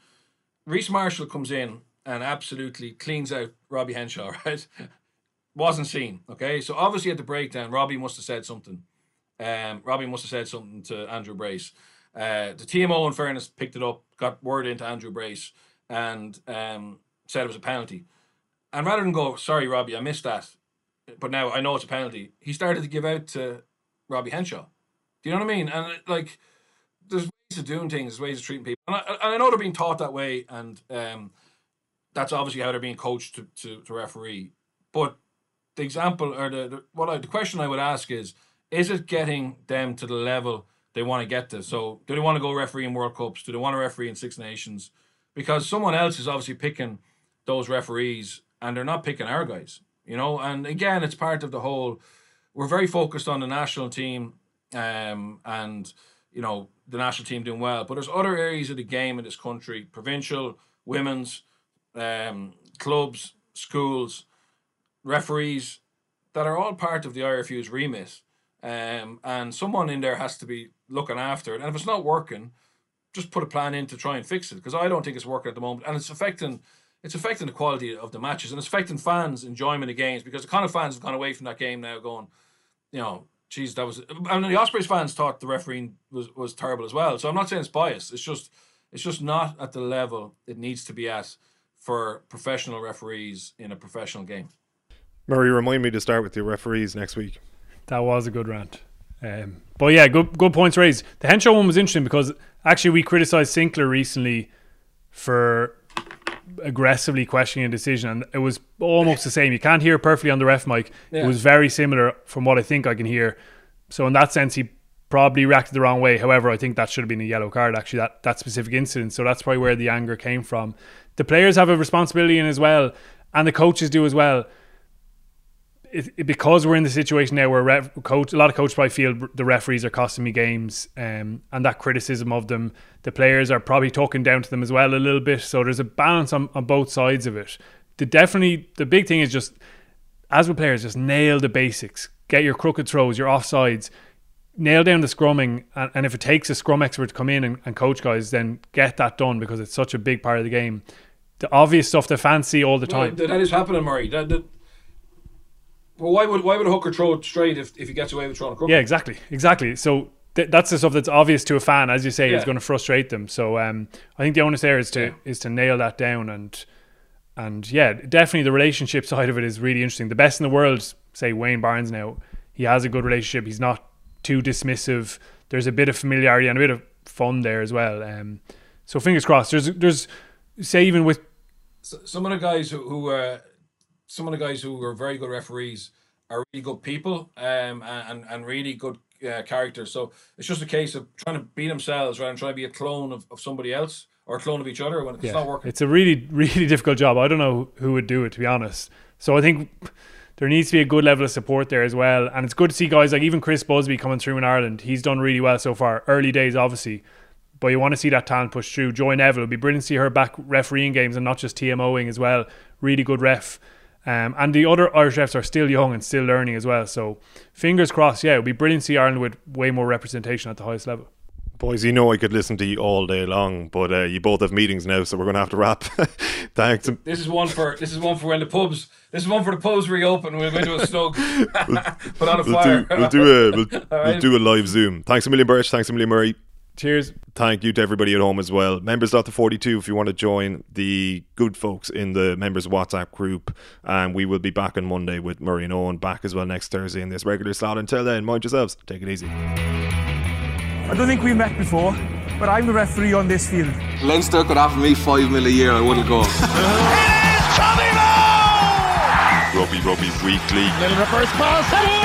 Rhys Marshall comes in and absolutely cleans out Robbie Henshaw, [laughs] right? Wasn't seen. Okay, so obviously at the breakdown, Robbie must have said something. Um, Robbie must have said something to Andrew Brace. Uh, the TMO, in fairness, picked it up, got word into Andrew Brace, and um, said it was a penalty. And rather than go, sorry, Robbie, I missed that, but now I know it's a penalty, he started to give out to Robbie Henshaw. Do you know what I mean? And like, there's ways of doing things, ways of treating people. And I, and I know they're being taught that way, and um, that's obviously how they're being coached to, to, to referee. But the example or the, the what I, the question I would ask is, is it getting them to the level they want to get to. So, do they want to go referee in World Cups? Do they want to referee in Six Nations? because someone else is obviously picking those referees and they're not picking our guys, you know. And again, it's part of the whole. We're very focused on the national team, um, and you know the national team doing well, but there's other areas of the game in this country: provincial, women's, um, clubs, schools, referees that are all part of the IRFU's remit. Um, and someone in there has to be looking after it. And if it's not working, just put a plan in to try and fix it because I don't think it's working at the moment, and it's affecting it's affecting the quality of the matches and it's affecting fans' enjoyment of games because the kind of fans have gone away from that game now, going, you know, geez, that was. I mean, the Ospreys fans thought the refereeing was was terrible as well. So I'm not saying it's biased. It's just it's just not at the level it needs to be at for professional referees in a professional game. Murray, remind me to start with the referees next week. That was a good rant. Um, but yeah, good good points raised. The Henshaw one was interesting because actually we criticised Sinclair recently for aggressively questioning a decision, and it was almost the same. You can't hear perfectly on the ref mic. Yeah. It was very similar from what I think I can hear. So in that sense, he probably reacted the wrong way. However, I think that should have been a yellow card. Actually, that that specific incident. So that's probably where the anger came from. The players have a responsibility in as well, and the coaches do as well it, it- because we're in the situation now where ref, coach, a lot of coaches probably feel the referees are costing me games, um, and that criticism of them, the players are probably talking down to them as well a little bit. So there's a balance on, on both sides of it. The definitely the big thing is just as with players, just nail the basics. Get your crooked throws, your offsides, nail down the scrumming, and, and if it takes a scrum expert to come in and, and coach guys, then get that done because it's such a big part of the game. The obvious stuff the fancy all the Well, time. that that is happening, Murray. That, that, well, why would why would a hooker throw it straight if, if he gets away with throwing a crook? Yeah, exactly, exactly. So th- that's the stuff that's obvious to a fan, as you say, is going to frustrate them. So um, I think the onus there is to Yeah. is to nail that down and and yeah, definitely the relationship [laughs] side of it is really interesting. The best in the world, say Wayne Barnes now, he has a good relationship. He's not too dismissive. There's a bit of familiarity and a bit of fun there as well. Um, so fingers crossed. There's there's say even with Some of the guys who, who uh, some of the guys who are very good referees are really good people um, and and really good uh, characters. So it's just a case of trying to be themselves rather than trying to be a clone of, of somebody else or a clone of each other when it's not working. It's a really, really [laughs] difficult job. I don't know who would do it, to be honest. So I think there needs to be a good level of support there as well. And it's good to see guys like even Chris Busby coming through in Ireland. He's done really well so far. Early days, obviously. But you want to see that talent push through. Joy Neville, it'd be brilliant to see her back refereeing games and not just TMOing as well. Really good ref. Um, and the other Irish refs are still young and still learning as well. So fingers crossed, yeah, it would be brilliant to see Ireland with way more representation at the highest level. Boys, you know I could listen to you all day long, but uh, you both have meetings now, so we're going to have to wrap. [laughs] Thanks. This is one for this is one for when the pubs. This is one for the pubs reopen. We'll go into a snug, [laughs] put on a We'll fire. do, we'll do a we'll, [laughs] All we'll do a live Zoom. Thanks a million, Birch. Thanks a million, Murray. Cheers. Thank you to everybody at home as well. Members of the 42, if you want to join the good folks in the members WhatsApp group. And we will be back on Monday with Murray and Owen back as well next Thursday in this regular slot. Until then, mind yourselves. Take it easy. I don't think we've met before, but I'm the referee on this field. Leinster could offer me five mil a year, I wouldn't go. [laughs] It is Tommy Moe! Rugby Rugby Weekly. Little reverse pass.